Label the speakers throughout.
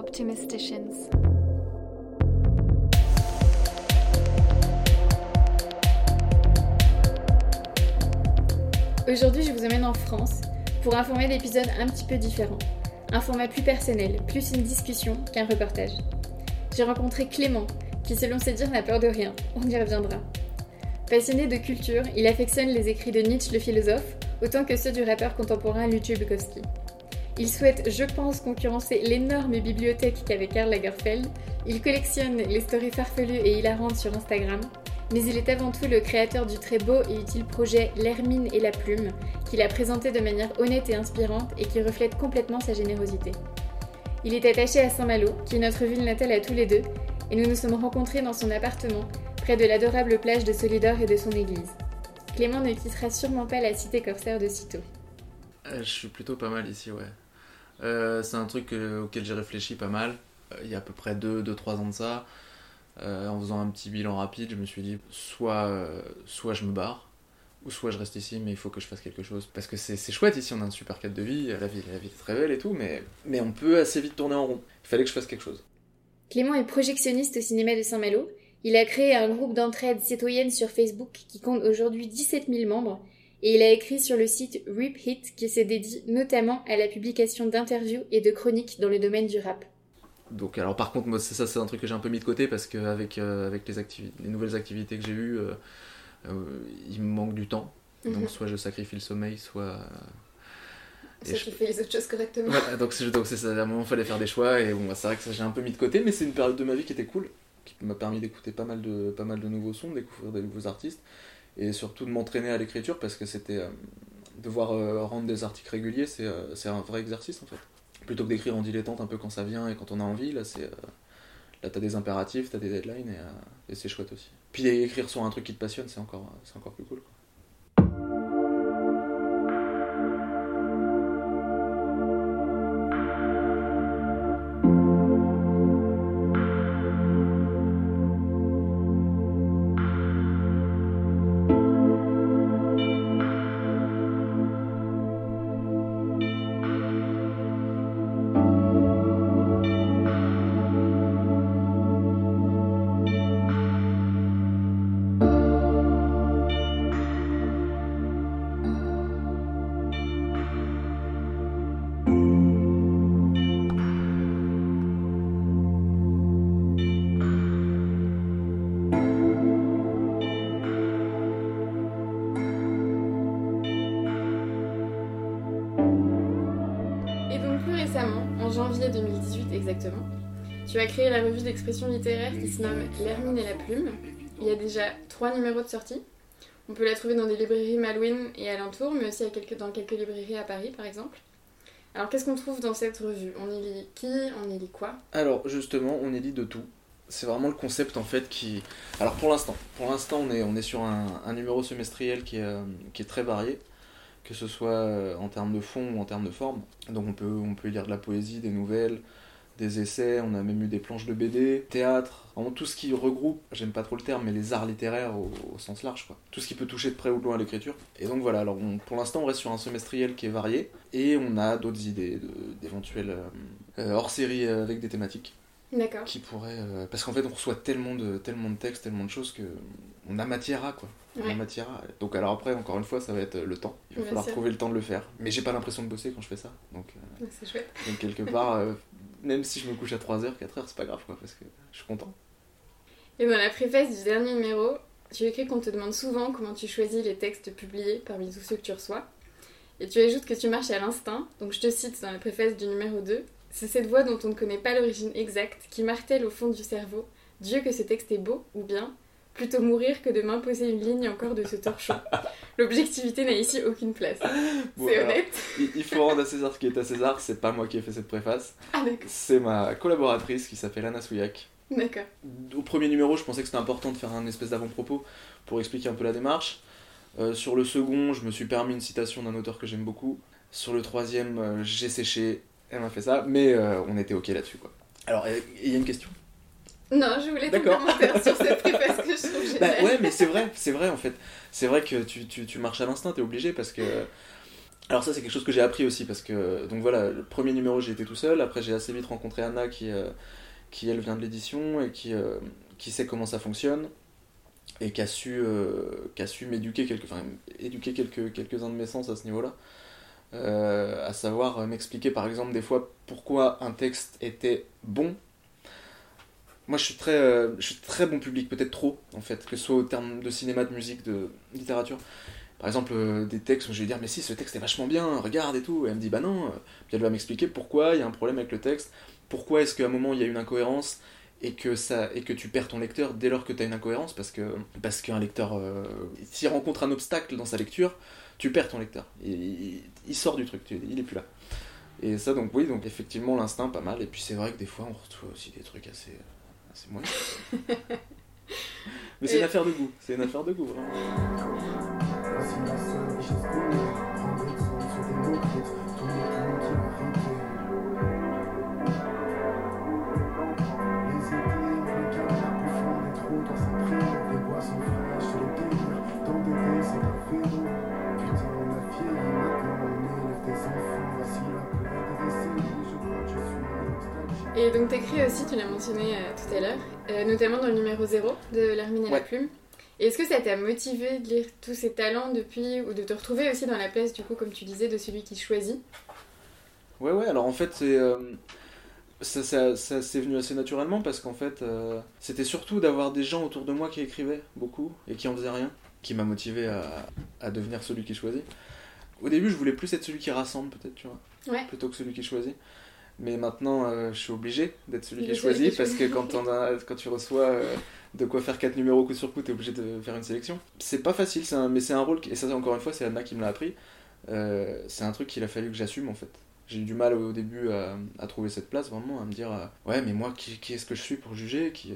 Speaker 1: Optimisticians.
Speaker 2: Aujourd'hui, je vous emmène en France pour un format d'épisode un petit peu différent. Un format plus personnel, plus une discussion qu'un reportage. J'ai rencontré Clément, qui selon ses dires n'a peur de rien. On y reviendra. Passionné de culture, il affectionne les écrits de Nietzsche le philosophe, autant que ceux du rappeur contemporain Lucio Bukowski. Il souhaite, je pense, concurrencer l'énorme bibliothèque qu'avait Karl Lagerfeld. Il collectionne les stories farfelues et hilarantes sur Instagram. Mais il est avant tout le créateur du très beau et utile projet L'Hermine et la Plume, qu'il a présenté de manière honnête et inspirante et qui reflète complètement sa générosité. Il est attaché à Saint-Malo, qui est notre ville natale à tous les deux, et nous nous sommes rencontrés dans son appartement, près de l'adorable plage de Solidor et de son église. Clément ne quittera sûrement pas la cité corsaire de sitôt.
Speaker 3: Euh, je suis plutôt pas mal ici, ouais. Euh, c'est un truc euh, auquel j'ai réfléchi pas mal. il y a à peu près 2-3 ans de ça. en faisant un petit bilan rapide, je me suis dit soit, soit je me barre, ou soit je reste ici, mais il faut que je fasse quelque chose. Parce que c'est chouette ici, on a un super cadre de vie, la vie, la est très belle et tout, mais, mais on peut assez vite tourner en rond. Il fallait que je fasse quelque chose.
Speaker 2: Clément est projectionniste au cinéma de Saint-Malo. Il a créé un groupe d'entraide citoyenne sur Facebook qui compte aujourd'hui 17 000 membres et il a écrit sur le site Rip Hit qui se dédie notamment à la publication d'interviews et de chroniques dans le domaine du rap.
Speaker 3: Donc alors par contre moi ça c'est un truc que j'ai un peu mis de côté parce qu'avec euh, avec les, les nouvelles activités que j'ai eues euh, euh, il me manque du temps. Donc mhm. soit je sacrifie le sommeil soit
Speaker 2: Soit tu fais les autres choses correctement.
Speaker 3: donc c'est donc ça, à un moment il fallait faire des choix et bon bah, c'est vrai que j'ai un peu mis de côté mais c'est une période de ma vie qui était cool qui m'a permis d'écouter pas mal de pas mal de nouveaux sons, découvrir des nouveaux artistes et surtout de m'entraîner à l'écriture parce que c'était euh, devoir euh, rendre des articles réguliers, euh, c'est un vrai exercice en fait. Plutôt que d'écrire en dilettante un peu quand ça vient et quand on a envie, là c'est là t'as des impératifs, t'as des deadlines et, c'est chouette aussi. Puis écrire sur un truc qui te passionne, c'est encore, encore plus cool. Quoi. Tu as créé la revue d'expression littéraire qui se nomme L'Hermine et la Plume. Il y a déjà trois numéros de sortie. On peut la trouver dans des librairies Malouine et alentour, mais aussi dans quelques librairies à Paris par exemple. Alors qu'est-ce qu'on trouve dans cette revue? On y lit qui? On y lit quoi? Alors justement, on y lit de tout. C'est vraiment le concept en fait qui... Alors pour l'instant, pour l'instant on est, on est sur un, numéro semestriel qui est, euh, qui est très varié que ce soit euh, en termes de fond ou en termes de forme. Donc on peut, on peut lire de la poésie, des nouvelles, des essais, on a même eu des planches de BD, théâtre, vraiment tout ce qui regroupe, j'aime pas trop le terme, mais les arts littéraires au, sens large, quoi. Tout ce qui peut toucher de près ou de loin à l'écriture. Et donc voilà, alors pour l'instant on reste sur un semestriel qui est varié, et on a d'autres idées d'éventuels euh, euh, hors-série avec des thématiques.
Speaker 2: D'accord.
Speaker 3: Qui pourraient... Euh, parce qu'en fait on reçoit tellement de, tellement de textes, tellement de choses que on a matière à quoi. On a matière à... Donc alors après, encore une fois, ça va être le temps. Il va falloir trouver le temps de le faire. Mais j'ai pas l'impression de bosser quand je fais ça. Donc,
Speaker 2: c'est chouette.
Speaker 3: Donc quelque part, même si je me couche à 3h, 4h, c'est pas grave, quoi, parce que je suis content.
Speaker 2: Et dans la préface du dernier numéro, tu écris qu'on te demande souvent comment tu choisis les textes publiés parmi tous ceux que tu reçois. Et tu ajoutes que tu marches à l'instinct, donc je te cite dans la préface du numéro 2. C'est cette voix dont on ne connaît pas l'origine exacte qui martèle au fond du cerveau. Dieu que ce texte est beau, ou bien Plutôt mourir que de m'imposer une ligne encore de ce torchon. L'objectivité n'a ici aucune place. c'est honnête.
Speaker 3: Il, faut rendre à César ce qui est à César, c'est pas moi qui ai fait cette préface.
Speaker 2: Ah,
Speaker 3: c'est ma collaboratrice qui s'appelle Anna Souillac.
Speaker 2: D'accord.
Speaker 3: Au premier numéro, je pensais que c'était important de faire un espèce d'avant-propos pour expliquer un peu la démarche. Euh, sur le second, je me suis permis une citation d'un auteur que j'aime beaucoup. Sur le troisième, euh, j'ai séché, elle m'a fait ça, mais euh, on était ok là-dessus. quoi. Alors, il y a une question?
Speaker 2: Non, je voulais ton commentaire sur cette préface que je trouve bah,
Speaker 3: ouais, mais c'est vrai, c'est vrai en fait. C'est vrai que tu, tu, tu marches à l'instinct, t'es obligé parce que. Alors ça c'est quelque chose que j'ai appris aussi parce que donc voilà le premier numéro j'ai été tout seul après j'ai assez vite rencontré Anna qui qui elle vient de l'édition et qui qui sait comment ça fonctionne et qui a su, qui a su m'éduquer quelques, enfin, éduquer quelques, quelques-uns de mes sens à ce niveau-là. Euh, à savoir m'expliquer par exemple des fois pourquoi un texte était bon. Moi je suis très, euh, je suis très bon public, peut-être trop en fait, que ce soit au terme de cinéma, de musique, de littérature. Par exemple, euh, des textes où je vais dire mais si ce texte est vachement bien, regarde et tout, et elle me dit bah non, puis elle va m'expliquer pourquoi il y a un problème avec le texte, pourquoi est-ce qu'à un moment il y a une incohérence, et que, ça, et que tu perds ton lecteur dès lors que tu as une incohérence, parce que parce qu'un lecteur, euh, s'il rencontre un obstacle dans sa lecture, tu perds ton lecteur. Il, il, sort du truc, il est plus là. Et ça, donc oui, donc effectivement, l'instinct, pas mal. Et puis c'est vrai que des fois, on retrouve aussi des trucs assez, assez moyens. Mais c'est une affaire de goût, c'est une affaire de goût, vraiment.
Speaker 4: T'écris aussi, tu l'as mentionné euh, tout à l'heure, euh, notamment dans le numéro 0 de L'Hermine et la Plume. Est-ce que ça t'a motivé de lire tous ces talents depuis, ou de te retrouver aussi dans la place, du coup, comme tu disais, de celui qui choisit?
Speaker 3: Ouais, ouais, alors en fait, c'est. Euh, ça, ça, ça c'est venu assez naturellement parce qu'en fait, c'était surtout d'avoir des gens autour de moi qui écrivaient beaucoup et qui en faisaient rien, qui m'a motivé à, à, devenir celui qui choisit. Au début, je voulais plus être celui qui rassemble, peut-être, tu vois,
Speaker 4: ouais.
Speaker 3: plutôt que celui qui choisit. Mais maintenant, euh, je suis obligé d'être celui qui est choisi parce que quand, on a, quand tu reçois euh, de quoi faire 4 numéros coup sur coup, tu es obligé de faire une sélection. C'est pas facile, un, mais c'est un rôle, et ça encore une fois, c'est Anna qui me l'a appris. Euh, c'est un truc qu'il a fallu que j'assume en fait. J'ai eu du mal au début à, trouver cette place, vraiment, à me dire Ouais, mais moi, qui, qui est-ce que je suis pour juger qui,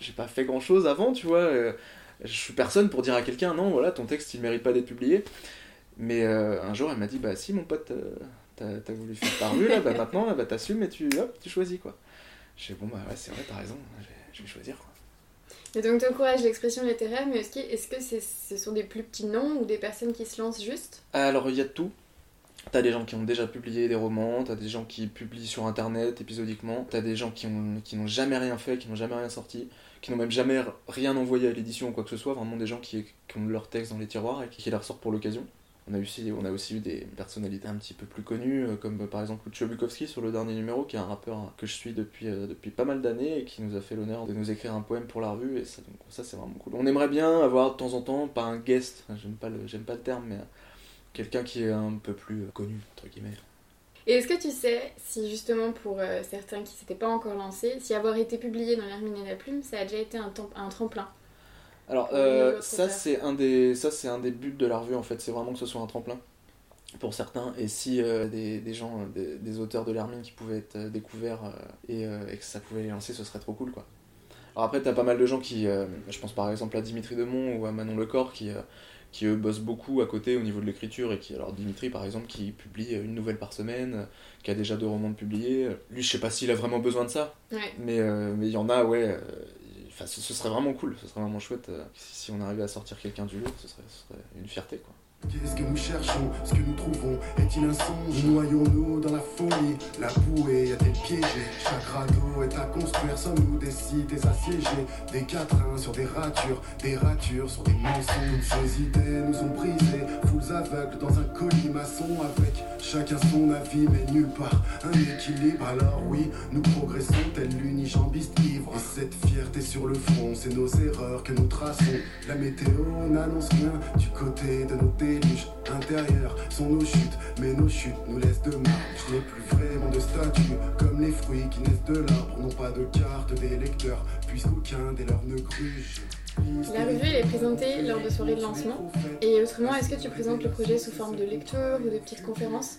Speaker 3: J'ai pas fait grand chose avant, tu vois. je suis personne pour dire à quelqu'un Non, voilà, ton texte il mérite pas d'être publié. Mais un jour, elle m'a dit Bah, si, mon pote t'as voulu faire ta rue là, bah maintenant bah, t'assumes et tu, hop, tu choisis quoi. Je dis bon bah ouais c'est vrai, t'as raison, je vais, choisir quoi.
Speaker 4: Et donc t'encourages l'expression littéraire, mais est-ce que c'est ce sont des plus petits noms ou des personnes qui se lancent juste?
Speaker 3: Alors il y a de tout. T'as des gens qui ont déjà publié des romans, t'as des gens qui publient sur internet épisodiquement, t'as des gens qui n'ont qui jamais rien fait, qui n'ont jamais rien sorti, qui n'ont même jamais rien envoyé à l'édition ou quoi que ce soit, vraiment des gens qui, qui ont leur texte dans les tiroirs et qui, qui la ressortent pour l'occasion. On a, aussi, eu des personnalités un petit peu plus connues, euh, comme par exemple Lucio sur le dernier numéro, qui est un rappeur que je suis depuis, euh, depuis pas mal d'années et qui nous a fait l'honneur de nous écrire un poème pour la revue. Et ça, ça c'est vraiment cool. On aimerait bien avoir de temps en temps, pas un guest, j'aime pas, le, pas le terme, mais quelqu'un qui est un peu plus connu, entre guillemets.
Speaker 4: Et est-ce que tu sais si justement pour euh, certains qui s'étaient pas encore lancés, si avoir été publié dans l'Hermine et la Plume, ça a déjà été un, un tremplin?
Speaker 3: Alors, euh, ça, c'est un, des, ça, c'est un des buts de la revue, en fait. C'est vraiment que ce soit un tremplin pour certains. Et si euh, des, des, gens, des, auteurs de l'Hermine qui pouvaient être euh, découverts et, et, que ça pouvait les lancer, ce serait trop cool, quoi. Alors après, t'as pas mal de gens qui... je pense par exemple à Dimitri Demont ou à Manon Lecor qui, qui eux bossent beaucoup à côté au niveau de l'écriture. Et qui, alors Dimitri, par exemple, qui publie une nouvelle par semaine, qui a déjà deux romans de publiés. Lui, je sais pas s'il a vraiment besoin de ça. Mais il y en a, ouais Enfin, ce, serait vraiment cool, ce serait vraiment chouette euh, si, on arrivait à sortir quelqu'un du lot, ce serait, ce serait une fierté quoi.
Speaker 5: Qu'est-ce que nous cherchons? Ce que nous trouvons est-il un songe? Noyons-nous dans la folie La bouée a-t-elle piégé? Chaque radeau est à construire. Sommes-nous des cités assiégées? Des quatrains sur des ratures Des ratures sur des mensonges. Ces idées nous ont brisés. Foules aveugles dans un colimaçon Avec chacun son avis mais nulle part Un équilibre. Alors oui, nous progressons tel l'unijambiste ivre. Et cette fierté sur le front C'est nos erreurs que nous traçons. La météo n'annonce rien Du côté de nos déluges intérieurs sont nos chutes, mais nos chutes nous laissent de marge. Je n'ai plus vraiment de statut, comme les fruits qui naissent de l'arbre n'ont pas de carte des lecteurs, puisqu'aucun des leurs ne gruge.
Speaker 4: La revue est présentée lors de soirées de lancement. Et autrement, est-ce que tu présentes le projet sous forme de lecture ou de petites conférences?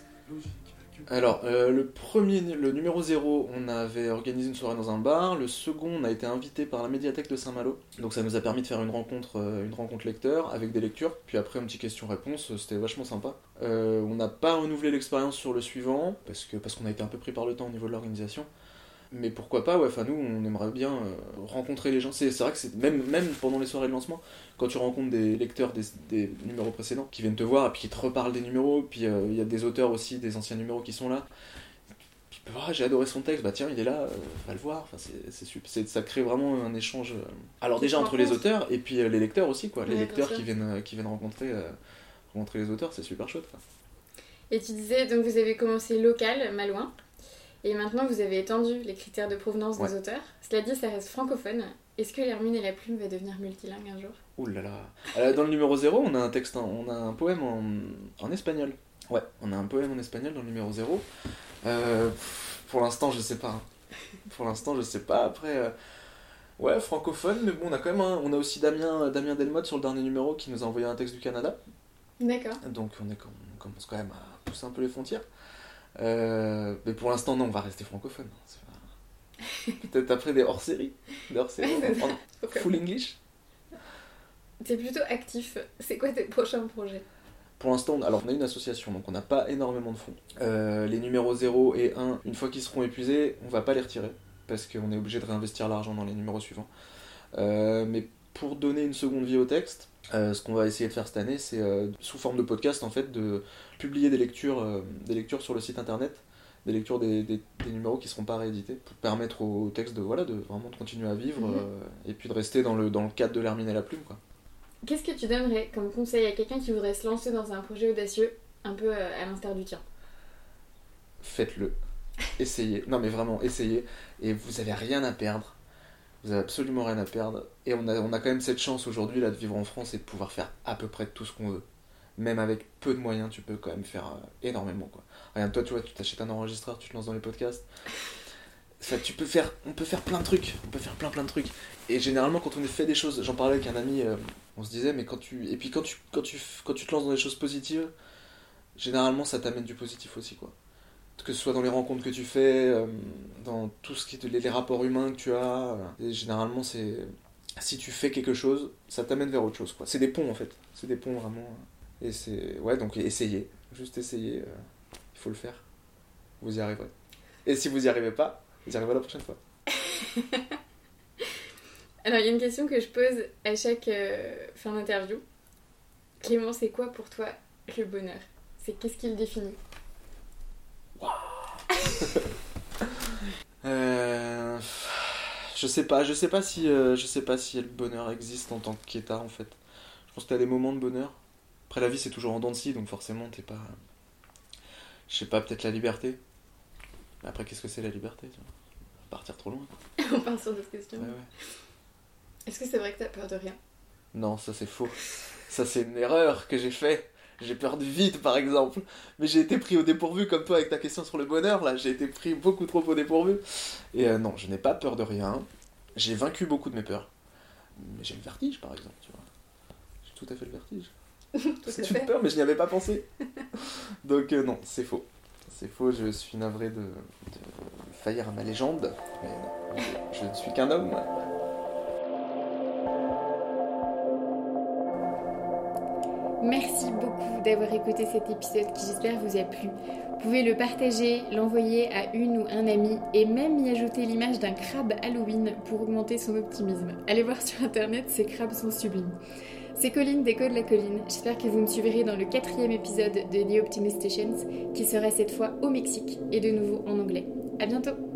Speaker 3: Alors, euh, le premier, le numéro 0, on avait organisé une soirée dans un bar. Le second, on a été invité par la médiathèque de Saint-Malo. Donc ça nous a permis de faire une rencontre, euh, une rencontre lecteur avec des lectures. Puis après, un petit question-réponse, euh, c'était vachement sympa. on n'a pas renouvelé l'expérience sur le suivant, parce que parce qu'on a été un peu pris par le temps au niveau de l'organisation. Mais pourquoi pas, ouais, enfin nous on aimerait bien euh, rencontrer les gens. C'est c'est vrai que c'est même, même pendant les soirées de lancement, quand tu rencontres des lecteurs des, des numéros précédents qui viennent te voir et puis qui te reparlent des numéros, puis euh, il y a des auteurs aussi, des anciens numéros qui sont là. Puis ah, j'ai adoré son texte, bah tiens il est là, euh, va le voir. Enfin, c'est, c'est super, c'est- ça crée vraiment un échange. euh, Alors déjà entre les auteurs et puis euh, les lecteurs aussi quoi, les
Speaker 4: Ouais,
Speaker 3: lecteurs qui viennent, euh, qui viennent rencontrer, euh, rencontrer les auteurs, c'est super chouette. quoi.
Speaker 4: Et tu disais, donc vous avez commencé local, Malouin, et maintenant vous avez étendu les critères de provenance des auteurs. Cela dit, ça reste francophone. Est-ce que l'hermine et la plume va devenir multilingue un jour?
Speaker 3: Ouh là là. Euh, dans le numéro 0, on a un texte, on a un poème en, en espagnol. Ouais, on a un poème en espagnol dans le numéro 0. Euh, pour l'instant, je sais pas. Pour l'instant, je sais pas. Après, euh, ouais, francophone, mais bon, on a quand même un- on a aussi Damien, Damien Delmotte sur le dernier numéro qui nous a envoyé un texte du Canada.
Speaker 4: D'accord.
Speaker 3: Donc on, est, on commence quand même à pousser un peu les frontières. Euh, mais pour l'instant, non, on va rester francophone. Pas- Peut-être après des hors-séries. Des hors-séries en- full English.
Speaker 4: T'es plutôt actif. C'est quoi tes prochains projets?
Speaker 3: Pour l'instant, on- alors on a une association, donc on n'a pas énormément de fonds. Euh, les numéros 0 et 1, une fois qu'ils seront épuisés, on va pas les retirer, parce qu'on est obligé de réinvestir l'argent dans les numéros suivants. Euh, mais pour donner une seconde vie au texte, euh, ce qu'on va essayer de faire cette année, c'est euh, sous forme de podcast, en fait, de publier des lectures, euh, des lectures sur le site internet, des lectures des, des- des numéros qui seront pas réédités, pour permettre au texte de, voilà, de vraiment de continuer à vivre,
Speaker 4: Mhm.
Speaker 3: et puis de rester dans le, dans le cadre de l'hermine et la plume, quoi.
Speaker 4: Qu'est-ce que tu donnerais comme conseil à quelqu'un qui voudrait se lancer dans un projet audacieux, un peu à l'instar du tien?
Speaker 3: Faites-le. Essayez. Non mais vraiment, essayez. Et vous avez rien à perdre. Vous avez absolument rien à perdre. Et on a, on a quand même cette chance aujourd'hui là de vivre en France et de pouvoir faire à peu près tout ce qu'on veut. Même avec peu de moyens, tu peux quand même faire euh, énormément quoi. Regarde, toi, tu vois, tu t'achètes un enregistreur, tu te lances dans les podcasts. Tu peux faire, on peut faire plein de trucs. On peut faire plein plein de trucs. Et généralement, quand on fait des choses, j'en parlais avec un ami, euh, on se disait, mais quand tu, et puis quand tu, quand tu, quand tu te lances dans des choses positives, généralement, ça t'amène du positif aussi quoi que ce soit dans les rencontres que tu fais, euh, dans tout ce qui est les, rapports humains que tu as. euh, généralement, c'est si tu fais quelque chose, ça t'amène vers autre chose. C'est des ponts en fait. C'est des ponts vraiment. Et c'est ouais, donc essayez, juste essayez. euh, il faut le faire. Vous y arriverez. Et si vous y arrivez pas, vous y arriverez la prochaine fois.
Speaker 4: Alors, il y a une question que je pose à chaque euh, fin d'interview. Clément, c'est quoi pour toi le bonheur? C'est qu'est-ce qui le définit?
Speaker 3: Euh, je sais pas, je sais pas si, euh, je sais pas si le bonheur existe en tant qu'état en fait. Je pense que t'as des moments de bonheur. Après la vie c'est toujours en dents de scie, donc forcément t'es pas, je sais pas, peut-être la liberté. Mais après qu'est-ce que c'est la liberté tu vois? Partir trop loin.
Speaker 4: On part sur d'autres questions.
Speaker 3: Ouais, ouais.
Speaker 4: Est-ce que c'est vrai que t'as peur de rien?
Speaker 3: Non, ça c'est faux. Ça c'est une erreur que j'ai fait. J'ai peur du vide par exemple. Mais j'ai été pris au dépourvu comme toi avec ta question sur le bonheur là. J'ai été pris beaucoup trop au dépourvu. Et euh, non, je n'ai pas peur de rien. J'ai vaincu beaucoup de mes peurs. Mais j'ai le vertige par exemple, tu vois. J'ai tout à fait le vertige. C'est
Speaker 4: fait.
Speaker 3: une peur, mais je n'y avais pas pensé. Donc euh, non, c'est faux. C'est faux, je suis navré de, de faillir à ma légende. Mais non, je ne suis qu'un homme.
Speaker 2: Merci beaucoup d'avoir écouté cet épisode qui j'espère vous a plu. Vous pouvez le partager, l'envoyer à une ou un ami et même y ajouter l'image d'un crabe Halloween pour augmenter son optimisme. Allez voir sur internet, ces crabes sont sublimes. C'est Colline des de la Colline. J'espère que vous me suivrez dans le quatrième épisode de The Optimist Stations qui sera cette fois au Mexique et de nouveau en anglais. À bientôt!